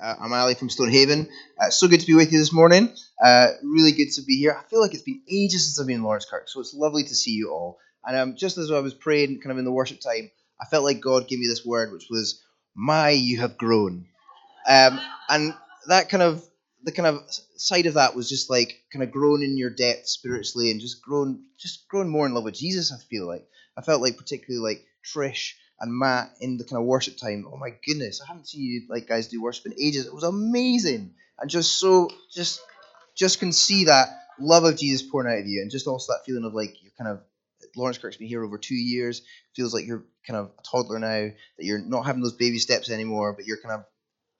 Uh, I'm Ali from Stonehaven. Uh, so good to be with you this morning. Uh, really good to be here. I feel like it's been ages since I've been in Laurencekirk, so it's lovely to see you all. And um, just as I was praying, kind of in the worship time, I felt like God gave me this word, which was, "My, you have grown." Um, and that kind of the kind of side of that was just like kind of grown in your depth spiritually and just grown just grown more in love with Jesus. I feel like I felt like particularly like Trish and Matt in the kind of worship time. Oh my goodness, I haven't seen you like guys do worship in ages. It was amazing, and just so just just can see that love of Jesus pouring out of you, and just also that feeling of like you're kind of Laurencekirk's been here over two years. Feels like you're kind of a toddler now. That you're not having those baby steps anymore, but you're kind of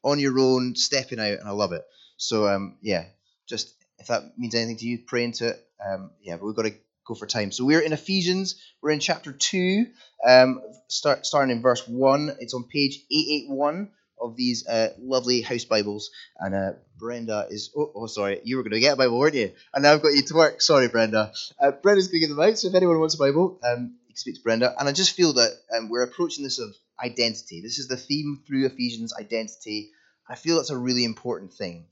on your own, stepping out, and I love it. So um, yeah, just if that means anything to you, pray into it. Um, yeah, but we've got to go for time. So we're in Ephesians. We're in chapter two, um, start starting in verse one. It's on page eight eight one of these uh, lovely house Bibles. And uh, Brenda is. Oh, oh, sorry, you were going to get a Bible, weren't you? And now I've got you to work. Sorry, Brenda. Uh, Brenda's going to give them out. So if anyone wants a Bible, um, you can speak to Brenda. And I just feel that um, we're approaching this of identity. This is the theme through Ephesians: identity. I feel that's a really important thing.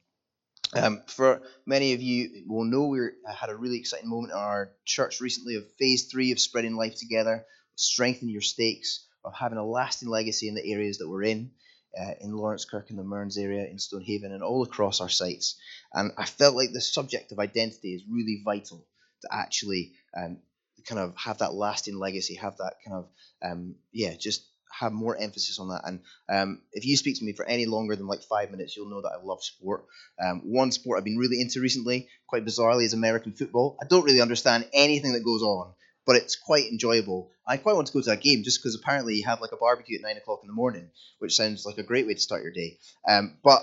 Um, for many of you will know, we had a really exciting moment in our church recently of phase three of spreading life together, strengthening your stakes, of having a lasting legacy in the areas that we're in, uh, in Laurencekirk, in the Mearns area, in Stonehaven, and all across our sites. And I felt like the subject of identity is really vital to actually um, kind of have that lasting legacy, have that kind of, um, yeah, just have more emphasis on that. And um, if you speak to me for any longer than like five minutes, you'll know that I love sport. Um, one sport I've been really into recently, quite bizarrely, is American football. I don't really understand anything that goes on, but it's quite enjoyable. I quite want to go to a game just because apparently you have like a barbecue at nine o'clock in the morning, which sounds like a great way to start your day. Um, but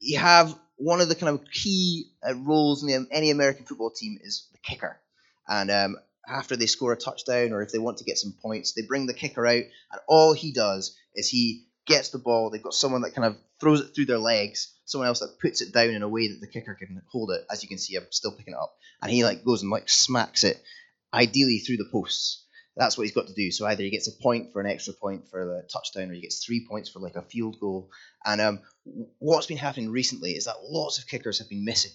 you have one of the kind of key uh, roles in the, any American football team is the kicker. And um, after they score a touchdown or if they want to get some points, they bring the kicker out, and all he does is he gets the ball. They've got someone that kind of throws it through their legs, someone else that puts it down in a way that the kicker can hold it. As you can see, I'm still picking it up, and he like goes and like smacks it, ideally through the posts. That's what he's got to do. So either he gets a point for an extra point for the touchdown, or he gets three points for like a field goal. And um, what's been happening recently is that lots of kickers have been missing,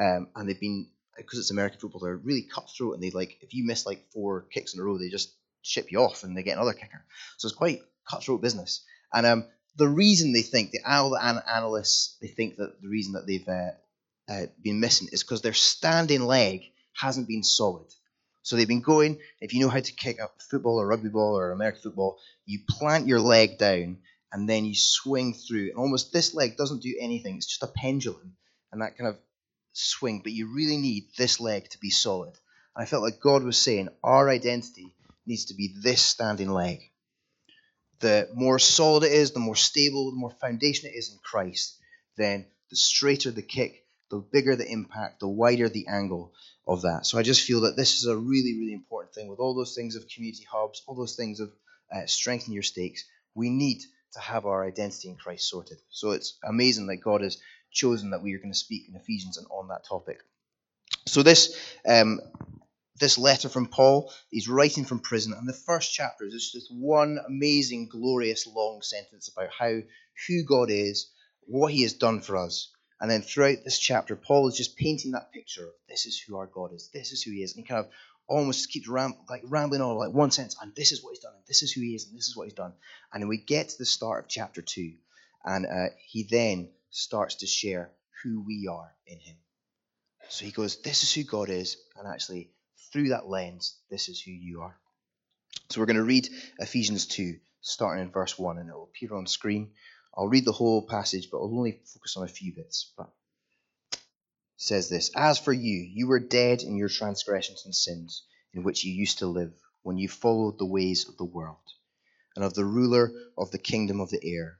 um, and they've been because it's American football, they're really cutthroat and they like if you miss like four kicks in a row, they just ship you off and they get another kicker. So it's quite cutthroat business. And um, the reason they think the analysts they think that the reason that they've uh, uh, been missing is because their standing leg hasn't been solid. So they've been going. If you know how to kick a football or rugby ball or American football, you plant your leg down and then you swing through. And almost this leg doesn't do anything. It's just a pendulum, and that kind of swing, but you really need this leg to be solid. I felt like God was saying our identity needs to be this standing leg. The more solid it is, the more stable, the more foundation it is in Christ, then the straighter the kick, the bigger the impact, the wider the angle of that. So I just feel that this is a really, really important thing with all those things of community hubs, all those things of uh, strengthening your stakes. We need to have our identity in Christ sorted. So it's amazing that God is chosen that we are going to speak in Ephesians and on that topic. So this um, this letter from Paul, he's writing from prison, and the first chapter is just one amazing, glorious, long sentence about how who God is, what He has done for us, and then throughout this chapter, Paul is just painting that picture of this is who our God is, this is who He is, and he kind of almost keeps ram- like rambling on like one sentence, and this is what He's done, and this is who He is, and this is what He's done, and then we get to the start of chapter two, and uh, he then starts to share who we are in Him. So he goes, This is who God is, and actually, through that lens, this is who you are. So we're going to read Ephesians 2, starting in verse 1, and it will appear on screen. I'll read the whole passage, but I'll only focus on a few bits. But says this As for you, you were dead in your transgressions and sins, in which you used to live, when you followed the ways of the world, and of the ruler of the kingdom of the air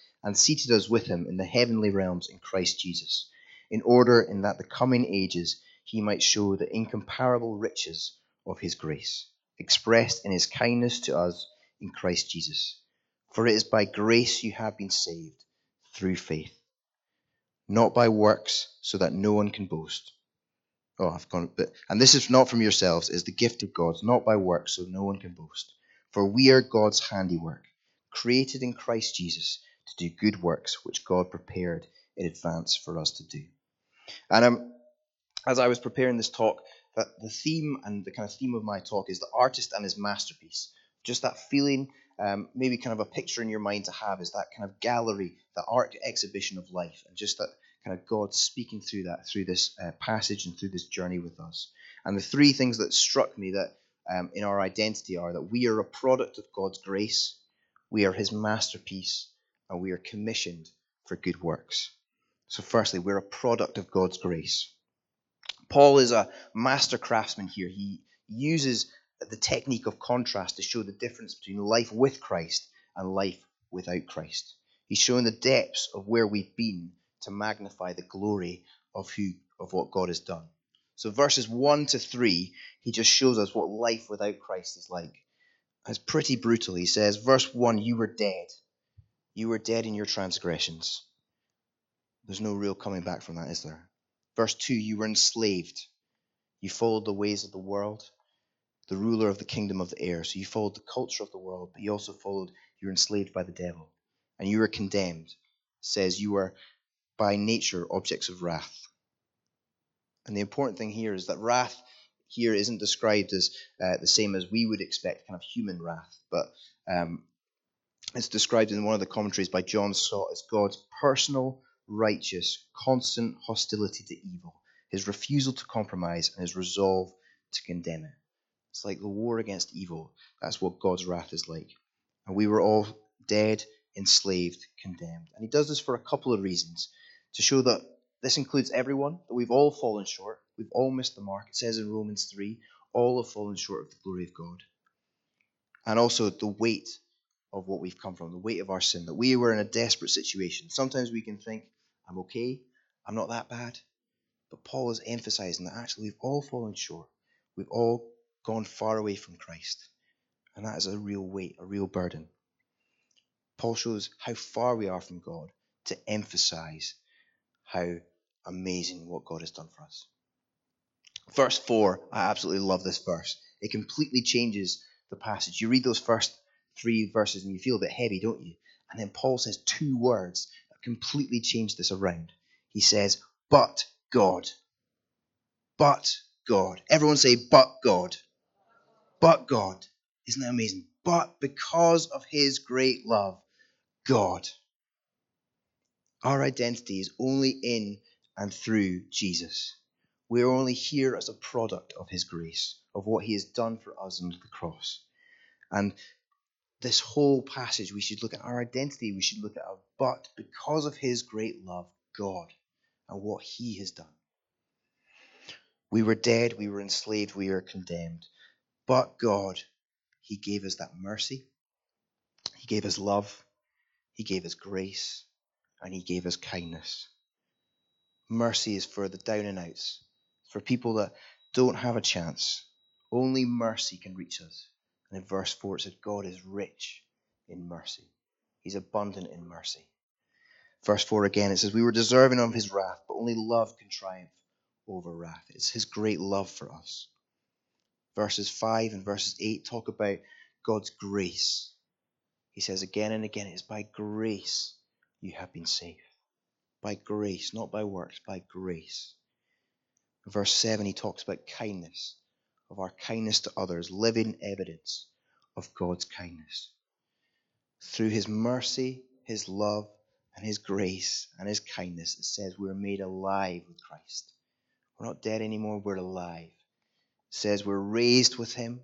and seated us with him in the heavenly realms in Christ Jesus, in order in that the coming ages he might show the incomparable riches of his grace, expressed in his kindness to us in Christ Jesus. For it is by grace you have been saved through faith, not by works, so that no one can boast. Oh, I've gone, but, and this is not from yourselves, it is the gift of God, not by works, so no one can boast. For we are God's handiwork, created in Christ Jesus to do good works, which God prepared in advance for us to do. And um, as I was preparing this talk, that the theme and the kind of theme of my talk is the artist and his masterpiece. Just that feeling, um, maybe kind of a picture in your mind to have is that kind of gallery, the art exhibition of life, and just that kind of God speaking through that, through this uh, passage and through this journey with us. And the three things that struck me that um, in our identity are that we are a product of God's grace, we are His masterpiece, and we are commissioned for good works. So, firstly, we're a product of God's grace. Paul is a master craftsman here. He uses the technique of contrast to show the difference between life with Christ and life without Christ. He's showing the depths of where we've been to magnify the glory of who of what God has done. So verses 1 to 3, he just shows us what life without Christ is like. It's pretty brutal. He says, verse 1, you were dead. You were dead in your transgressions. There's no real coming back from that, is there? Verse 2 You were enslaved. You followed the ways of the world, the ruler of the kingdom of the air. So you followed the culture of the world, but you also followed, you were enslaved by the devil. And you were condemned. It says you were by nature objects of wrath. And the important thing here is that wrath here isn't described as uh, the same as we would expect, kind of human wrath, but um, it's described in one of the commentaries by John Stott as God's personal righteous, constant hostility to evil, his refusal to compromise, and his resolve to condemn it. It's like the war against evil. That's what God's wrath is like. And we were all dead, enslaved, condemned. And he does this for a couple of reasons to show that this includes everyone, that we've all fallen short, we've all missed the mark. It says in Romans 3 all have fallen short of the glory of God. And also the weight of what we've come from, the weight of our sin, that we were in a desperate situation. Sometimes we can think, I'm okay. I'm not that bad. But Paul is emphasizing that actually we've all fallen short. We've all gone far away from Christ. And that is a real weight, a real burden. Paul shows how far we are from God to emphasize how amazing what God has done for us. Verse 4, I absolutely love this verse. It completely changes the passage. You read those first three verses and you feel a bit heavy, don't you? And then Paul says two words that completely change this around. He says, But God. But God. Everyone say, But God. But God. Isn't that amazing? But because of his great love, God. Our identity is only in and through Jesus. We are only here as a product of his grace, of what he has done for us under the cross. And this whole passage, we should look at our identity, we should look at our but because of his great love, God, and what he has done. We were dead, we were enslaved, we are condemned. But God, he gave us that mercy, he gave us love, he gave us grace, and he gave us kindness. Mercy is for the down and outs, for people that don't have a chance. Only mercy can reach us. And in verse 4, it says, God is rich in mercy. He's abundant in mercy. Verse 4 again, it says, We were deserving of his wrath, but only love can triumph over wrath. It's his great love for us. Verses 5 and verses 8 talk about God's grace. He says again and again, It is by grace you have been saved. By grace, not by works, by grace. verse 7, he talks about kindness of our kindness to others, living evidence of God's kindness. Through his mercy, his love, and his grace and his kindness, it says we're made alive with Christ. We're not dead anymore, we're alive. It says we're raised with him,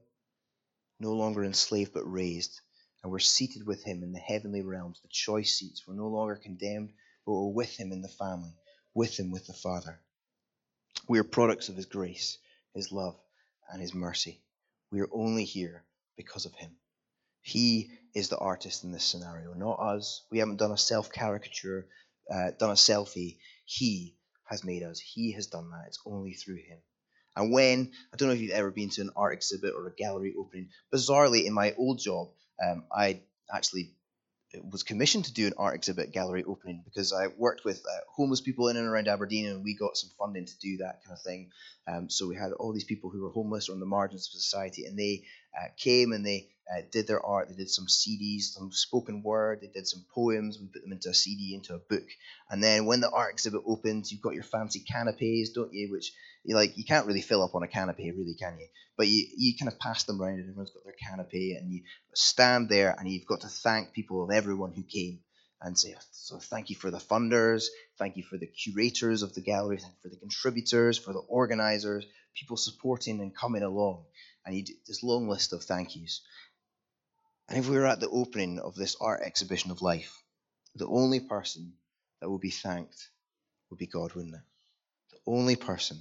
no longer enslaved but raised, and we're seated with him in the heavenly realms, the choice seats. We're no longer condemned, but we're with him in the family, with him with the Father. We are products of his grace, his love, and his mercy. We are only here because of him. He is the artist in this scenario, not us. We haven't done a self caricature, uh, done a selfie. He has made us. He has done that. It's only through Him. And when, I don't know if you've ever been to an art exhibit or a gallery opening, bizarrely, in my old job, um, I actually was commissioned to do an art exhibit gallery opening because I worked with uh, homeless people in and around Aberdeen and we got some funding to do that kind of thing. Um, so we had all these people who were homeless or on the margins of society and they came and they uh, did their art. They did some CDs, some spoken word. They did some poems. We put them into a CD, into a book. And then when the art exhibit opens, you've got your fancy canapes, don't you? Which you like, you can't really fill up on a canopy, really, can you? But you, you kind of pass them around, and everyone's got their canopy, and you stand there, and you've got to thank people of everyone who came and say, so thank you for the funders, thank you for the curators of the gallery, thank you for the contributors, for the organizers, people supporting and coming along. And you do this long list of thank yous. And if we were at the opening of this art exhibition of life, the only person that would be thanked would be God, wouldn't it? The only person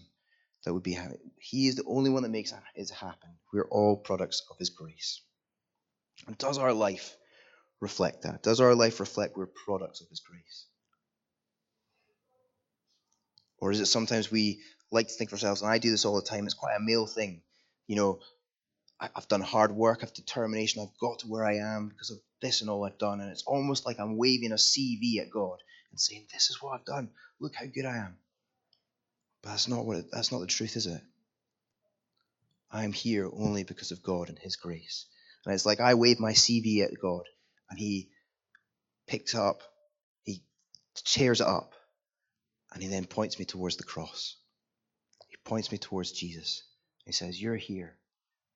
that would be happy. He is the only one that makes it happen. We're all products of His grace. And does our life reflect that? Does our life reflect we're products of His grace? Or is it sometimes we like to think for ourselves, and I do this all the time, it's quite a male thing. You know, I've done hard work, I've determination, I've got to where I am because of this and all I've done. And it's almost like I'm waving a CV at God and saying, This is what I've done. Look how good I am. But that's not what it, that's not the truth, is it? I am here only because of God and His grace. And it's like I wave my CV at God and He picks up, He tears it up, and He then points me towards the cross. He points me towards Jesus. He says, You're here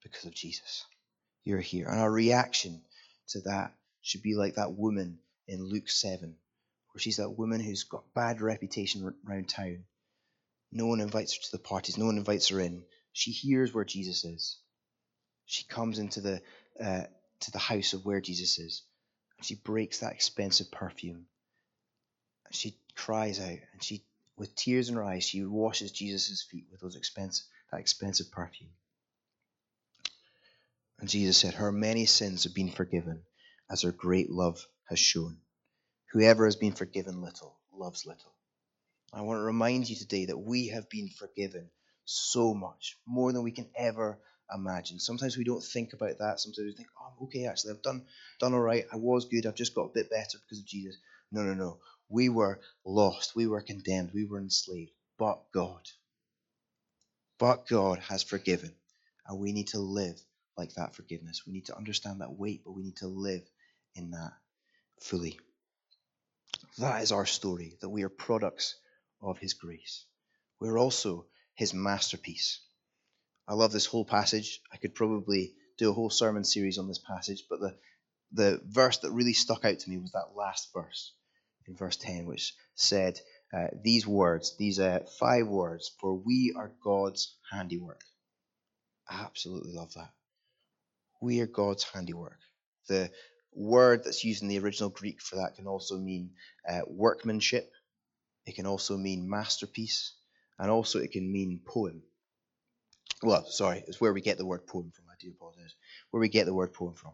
because of Jesus. You're here. And our reaction to that should be like that woman in Luke 7, where she's that woman who's got bad reputation around town. No one invites her to the parties, no one invites her in. She hears where Jesus is. She comes into the uh, to the house of where Jesus is. And she breaks that expensive perfume. And she cries out and she with tears in her eyes, she washes Jesus' feet with those expensive that expensive perfume. And Jesus said, Her many sins have been forgiven, as her great love has shown. Whoever has been forgiven little loves little. I want to remind you today that we have been forgiven so much, more than we can ever imagine. Sometimes we don't think about that. Sometimes we think, oh, okay, actually, I've done, done all right. I was good. I've just got a bit better because of Jesus. No, no, no. We were lost. We were condemned. We were enslaved. But God, but God has forgiven. And we need to live like that forgiveness. We need to understand that weight, but we need to live in that fully. That is our story, that we are products of His grace. We're also His masterpiece. I love this whole passage. I could probably do a whole sermon series on this passage, but the, the verse that really stuck out to me was that last verse in verse 10, which said uh, these words, these uh, five words, for we are God's handiwork. I absolutely love that. We are God's handiwork. The word that's used in the original Greek for that can also mean uh, workmanship. It can also mean masterpiece, and also it can mean poem. Well, sorry, it's where we get the word poem from. I do apologize. Where we get the word poem from.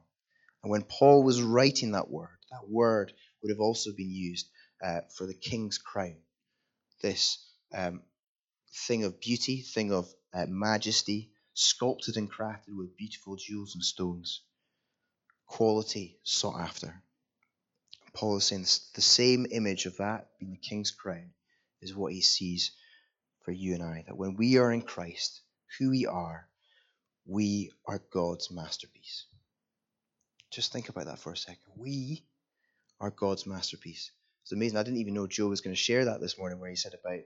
And when Paul was writing that word, that word would have also been used uh, for the king's crown. This um, thing of beauty, thing of uh, majesty, sculpted and crafted with beautiful jewels and stones. Quality sought after. Paul is saying the same image of that being the king's crown is what he sees for you and I. That when we are in Christ, who we are, we are God's masterpiece. Just think about that for a second. We are God's masterpiece. It's amazing. I didn't even know Joe was going to share that this morning, where he said about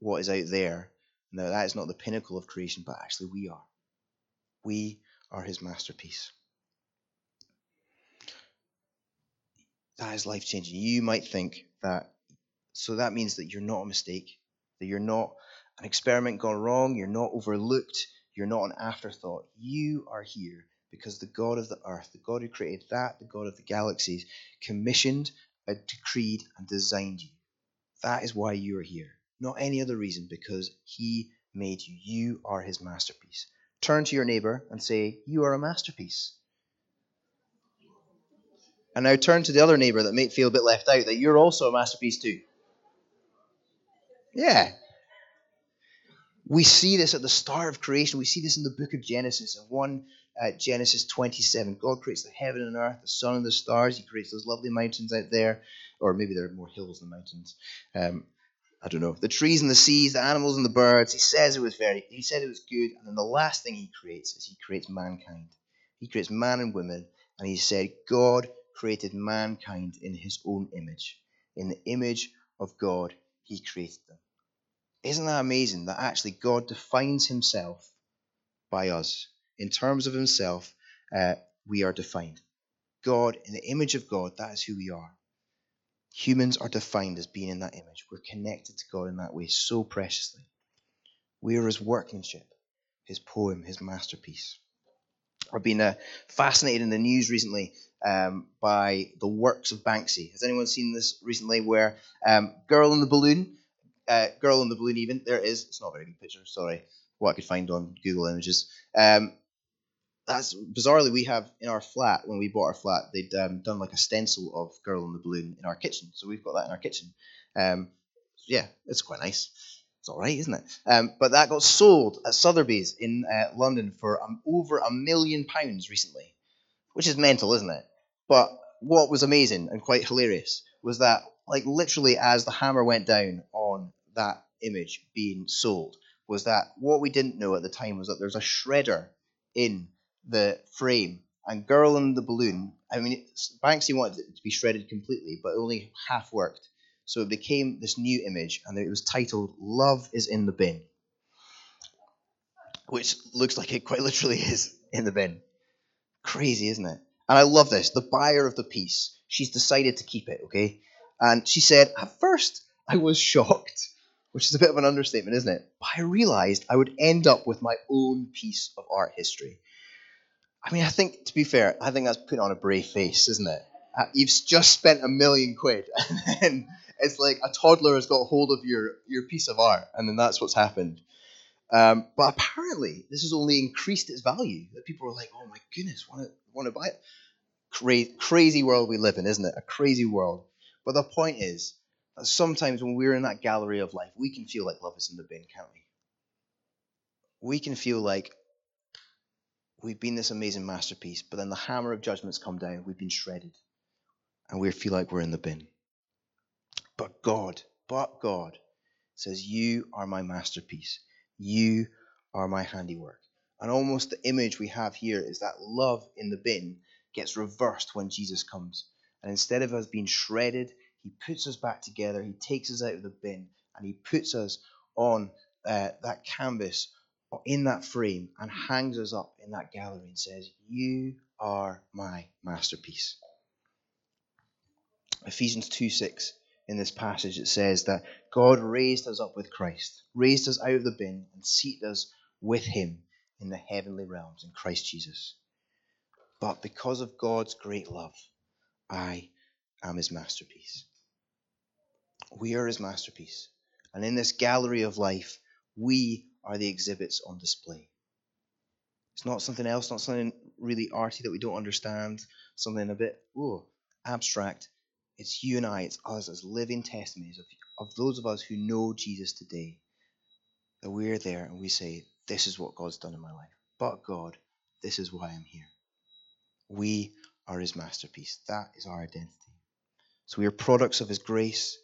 what is out there no, that is not the pinnacle of creation, but actually we are. We are his masterpiece. That is life changing. You might think that, so that means that you're not a mistake, that you're not an experiment gone wrong, you're not overlooked, you're not an afterthought. You are here because the God of the earth, the God who created that, the God of the galaxies, commissioned, uh, decreed, and designed you. That is why you are here. Not any other reason, because He made you. You are His masterpiece. Turn to your neighbor and say, You are a masterpiece. And now turn to the other neighbor that may feel a bit left out that you're also a masterpiece too. Yeah. We see this at the start of creation. We see this in the book of Genesis. In 1 uh, Genesis 27, God creates the heaven and earth, the sun and the stars. He creates those lovely mountains out there. Or maybe there are more hills than mountains. Um, I don't know. The trees and the seas, the animals and the birds. He says it was very, he said it was good. And then the last thing he creates is he creates mankind. He creates man and women. And he said, God created mankind in his own image. In the image of God, he created them. Isn't that amazing that actually God defines himself by us? In terms of himself, uh, we are defined. God, in the image of God, that is who we are. Humans are defined as being in that image. We're connected to God in that way so preciously. We are his workmanship, his poem, his masterpiece. I've been uh, fascinated in the news recently um, by the works of Banksy. Has anyone seen this recently? Where um, Girl in the Balloon, uh, Girl in the Balloon, even there it is. It's not a very good picture. Sorry, what I could find on Google Images. Um, that's bizarrely we have in our flat when we bought our flat. They'd um, done like a stencil of Girl in the Balloon in our kitchen, so we've got that in our kitchen. Um, yeah, it's quite nice. It's all right, isn't it? Um, but that got sold at Sotheby's in uh, London for um, over a million pounds recently, which is mental, isn't it? But what was amazing and quite hilarious was that, like, literally as the hammer went down on that image being sold, was that what we didn't know at the time was that there's a shredder in the frame. And Girl in the Balloon, I mean, Banksy wanted it to be shredded completely, but only half worked. So it became this new image, and it was titled Love is in the Bin, which looks like it quite literally is in the bin. Crazy, isn't it? And I love this. The buyer of the piece, she's decided to keep it, okay? And she said, At first, I was shocked, which is a bit of an understatement, isn't it? But I realized I would end up with my own piece of art history. I mean, I think, to be fair, I think that's putting on a brave face, isn't it? Uh, you've just spent a million quid, and then it's like a toddler has got hold of your your piece of art, and then that's what's happened. Um, but apparently, this has only increased its value. That people are like, "Oh my goodness, want to want to buy it?" Crazy, crazy world we live in, isn't it? A crazy world. But the point is that sometimes when we're in that gallery of life, we can feel like love is in the bin, can't we? We can feel like we've been this amazing masterpiece, but then the hammer of judgment's come down. We've been shredded, and we feel like we're in the bin. But God, but God says, You are my masterpiece. You are my handiwork. And almost the image we have here is that love in the bin gets reversed when Jesus comes. And instead of us being shredded, he puts us back together. He takes us out of the bin and he puts us on uh, that canvas in that frame and hangs us up in that gallery and says, You are my masterpiece. Ephesians 2 6 in this passage, it says that God raised us up with Christ, raised us out of the bin, and seated us with Him in the heavenly realms in Christ Jesus. But because of God's great love, I am His masterpiece. We are His masterpiece. And in this gallery of life, we are the exhibits on display. It's not something else, not something really arty that we don't understand, something a bit ooh, abstract. It's you and I, it's us as living testimonies of, of those of us who know Jesus today. That we're there and we say, This is what God's done in my life. But God, this is why I'm here. We are his masterpiece. That is our identity. So we are products of his grace,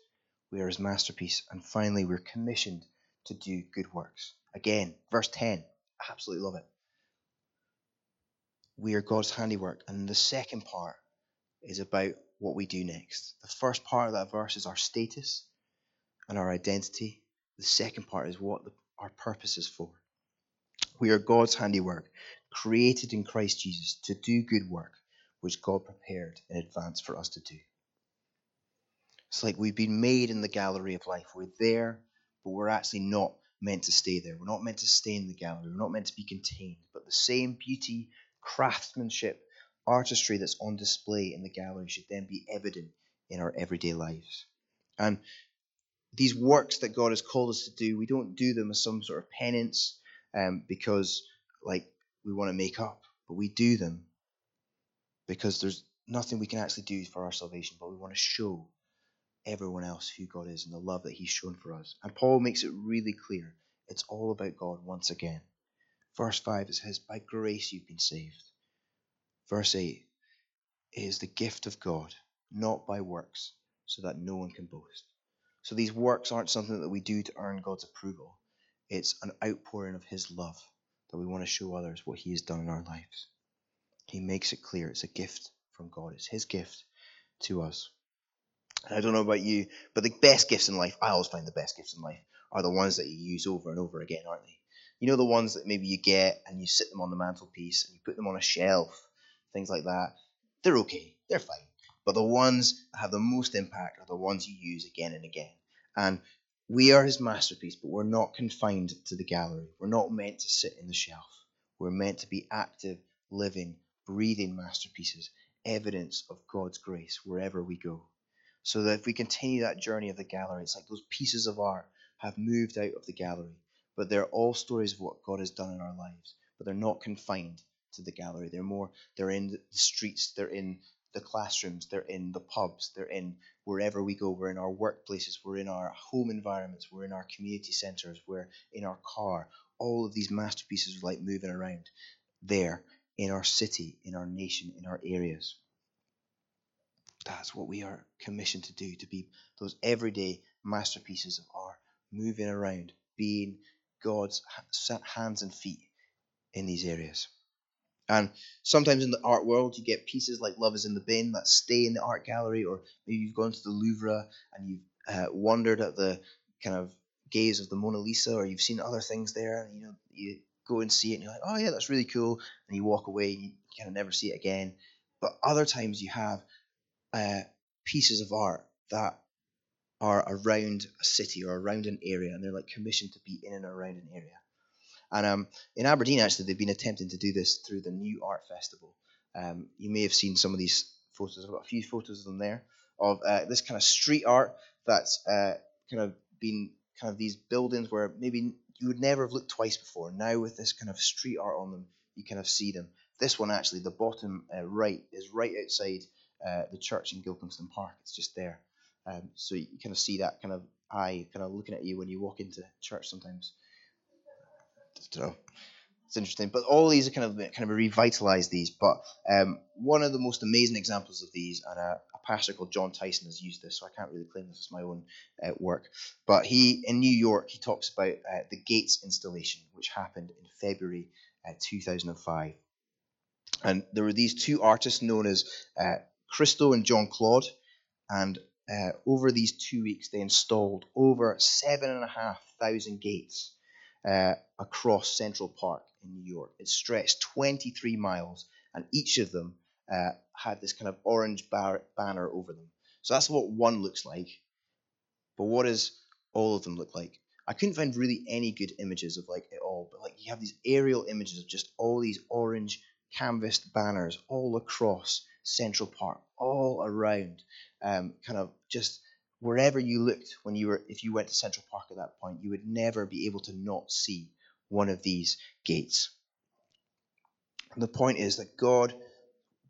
we are his masterpiece, and finally we're commissioned to do good works. Again, verse 10. I absolutely love it. We are God's handiwork. And the second part is about what we do next. The first part of that verse is our status and our identity. The second part is what the, our purpose is for. We are God's handiwork, created in Christ Jesus to do good work, which God prepared in advance for us to do. It's like we've been made in the gallery of life. We're there, but we're actually not meant to stay there. We're not meant to stay in the gallery. We're not meant to be contained. But the same beauty, craftsmanship, artistry that's on display in the gallery should then be evident in our everyday lives. And these works that God has called us to do, we don't do them as some sort of penance um, because, like, we want to make up, but we do them because there's nothing we can actually do for our salvation, but we want to show everyone else who God is and the love that He's shown for us. And Paul makes it really clear it's all about God once again. Verse 5 it says, By grace you've been saved. Verse 8 is the gift of God, not by works, so that no one can boast. So these works aren't something that we do to earn God's approval. It's an outpouring of His love that we want to show others what He has done in our lives. He makes it clear it's a gift from God, it's His gift to us. I don't know about you, but the best gifts in life, I always find the best gifts in life, are the ones that you use over and over again, aren't they? You know, the ones that maybe you get and you sit them on the mantelpiece and you put them on a shelf, things like that. They're okay, they're fine. But the ones that have the most impact are the ones you use again and again. And we are his masterpiece, but we're not confined to the gallery. We're not meant to sit in the shelf. We're meant to be active, living, breathing masterpieces, evidence of God's grace wherever we go. So that if we continue that journey of the gallery, it's like those pieces of art have moved out of the gallery, but they're all stories of what God has done in our lives, but they're not confined to the gallery. They're more, they're in the streets, they're in the classrooms, they're in the pubs, they're in wherever we go. We're in our workplaces, we're in our home environments, we're in our community centres, we're in our car. All of these masterpieces are like moving around there in our city, in our nation, in our areas. That's what we are commissioned to do, to be those everyday masterpieces of art, moving around, being God's hands and feet in these areas. And sometimes in the art world, you get pieces like Love is in the Bin that stay in the art gallery, or maybe you've gone to the Louvre and you've uh, wondered at the kind of gaze of the Mona Lisa, or you've seen other things there, and you know you go and see it, and you're like, oh yeah, that's really cool, and you walk away, and you kind of never see it again. But other times you have uh, pieces of art that are around a city or around an area, and they're like commissioned to be in and around an area. And um, in Aberdeen, actually, they've been attempting to do this through the Nuart Festival. Um, you may have seen some of these photos. I've got a few photos of them there of uh, this kind of street art that's uh, kind of been kind of these buildings where maybe you would never have looked twice before. Now with this kind of street art on them, you kind of see them. This one actually, the bottom uh, right, is right outside uh, the church in Gilcomston Park. It's just there, um, so you kind of see that kind of eye kind of looking at you when you walk into church sometimes don't know. It's interesting, but all these are kind of kind of revitalize these. But um, one of the most amazing examples of these, and a, a, pastor called Jon Tyson has used this, so I can't really claim this as my own uh, work. But he in New York, he talks about uh, the Gates installation, which happened in February uh, 2005. And there were these two artists known as uh, Christo and Jeanne-Claude, and uh, over these two weeks they installed over seven and a half thousand gates uh, across Central Park in New York. It stretched 23 miles, and each of them uh, had this kind of orange bar- banner over them. So that's what one looks like. But what does all of them look like? I couldn't find really any good images of like it all, but like you have these aerial images of just all these orange canvassed banners all across Central Park, all around, um, kind of just wherever you looked when you were if you went to Central Park at that point, you would never be able to not see one of these gates. And the point is that God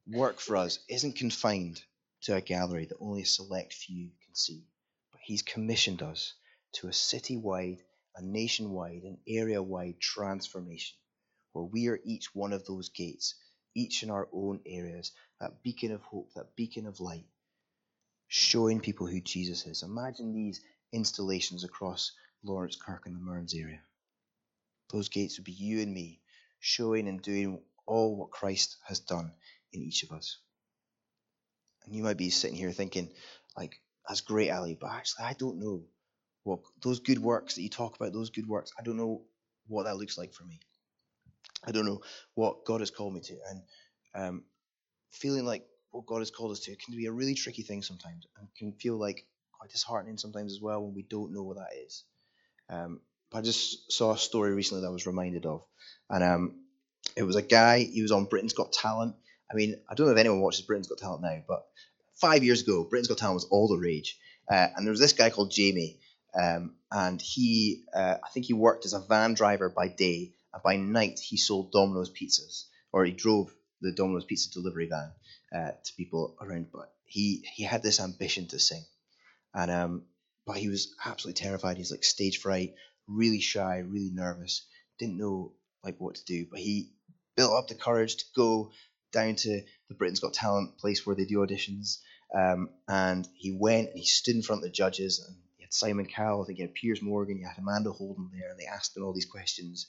work for us isn't confined to a gallery that only a select few can see, but He's commissioned us to a city-wide, a nation-wide, an area-wide transformation, where we are each one of those gates, each in our own areas, that beacon of hope, that beacon of light, showing people who Jesus is. Imagine these installations across Laurencekirk and the Mearns area. Those gates would be you and me, showing and doing all what Christ has done in each of us. And you might be sitting here thinking, like, that's great, Ali, but actually, I don't know what those good works that you talk about, those good works, I don't know what that looks like for me. I don't know what God has called me to. And um, feeling like what God has called us to can be a really tricky thing sometimes and can feel like quite disheartening sometimes as well when we don't know what that is. Um, I just saw a story recently that I was reminded of, and um, it was a guy. He was on Britain's Got Talent. I mean, I don't know if anyone watches Britain's Got Talent now, but five years ago, Britain's Got Talent was all the rage, uh, and there was this guy called Jamie, um, and he, uh, I think he worked as a van driver by day, and by night he sold Domino's pizzas, or he drove the Domino's pizza delivery van uh, to people around. But he he had this ambition to sing, and um, but he was absolutely terrified. He's like stage fright, really shy, really nervous, didn't know like what to do. But he built up the courage to go down to the Britain's Got Talent place where they do auditions. Um, and he went and he stood in front of the judges and he had Simon Cowell, I think he had Piers Morgan, he had Amanda Holden there, and they asked him all these questions.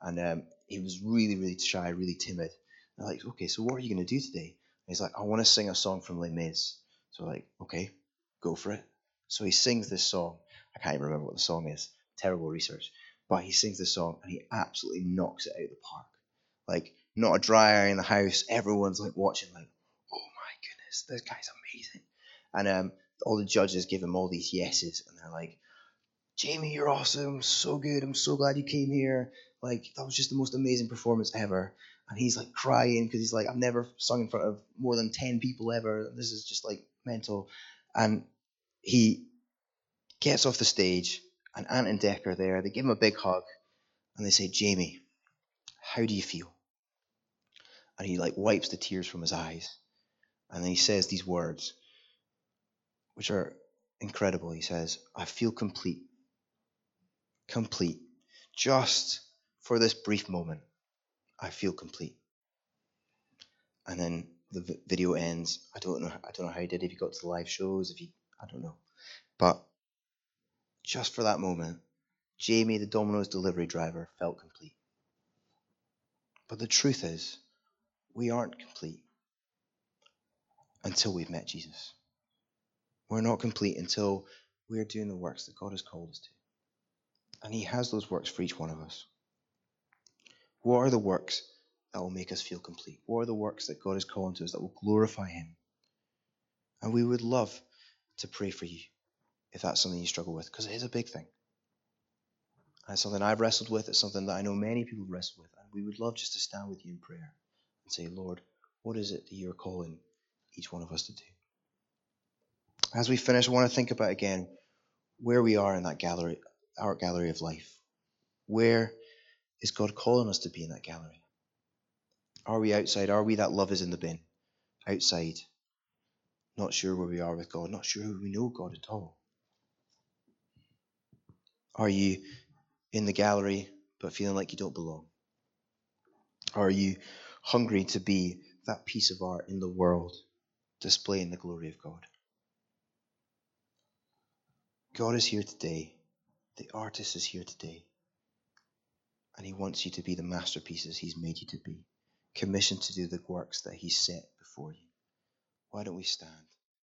And um, he was really, really shy, really timid. They're like, okay, so what are you going to do today? And he's like, I want to sing a song from Les Mis. So like, okay, go for it. So he sings this song. I can't even remember what the song is. Terrible research. But he sings this song and he absolutely knocks it out of the park. Like, not a dry eye in the house. Everyone's like watching, like, oh my goodness, this guy's amazing. And um, all the judges give him all these yeses, and they're like, Jamie, you're awesome, so good. I'm so glad you came here. Like, that was just the most amazing performance ever. And he's like crying because he's like, I've never sung in front of more than 10 people ever. This is just like mental. And he gets off the stage, and Ant and Dec are there. They give him a big hug, and they say, Jamie, how do you feel? and he like wipes the tears from his eyes. And then he says these words, which are incredible. He says, I feel complete. Complete. Just for this brief moment, I feel complete. And then the video ends. I don't know. I don't know how he did. If he got to the live shows, if he, I don't know. But just for that moment, Jamie, the Domino's delivery driver, felt complete. But the truth is, we aren't complete until we've met Jesus. We're not complete until we're doing the works that God has called us to. And He has those works for each one of us. What are the works that will make us feel complete? What are the works that God is calling to us that will glorify Him? And we would love to pray for you if that's something you struggle with, because it is a big thing. And it's something I've wrestled with, it's something that I know many people wrestle with, and we would love just to stand with you in prayer and say, Lord, what is it that you're calling each one of us to do? As we finish, I want to think about again where we are in that gallery, our gallery of life. Where is God calling us to be in that gallery? Are we outside? Are we that love is in the bin? Outside, not sure where we are with God, not sure we know God at all? Are you in the gallery but feeling like you don't belong? Are you hungry to be that piece of art in the world, displaying the glory of God. God is here today. The artist is here today. And he wants you to be the masterpieces he's made you to be, commissioned to do the works that he set before you. Why don't we stand?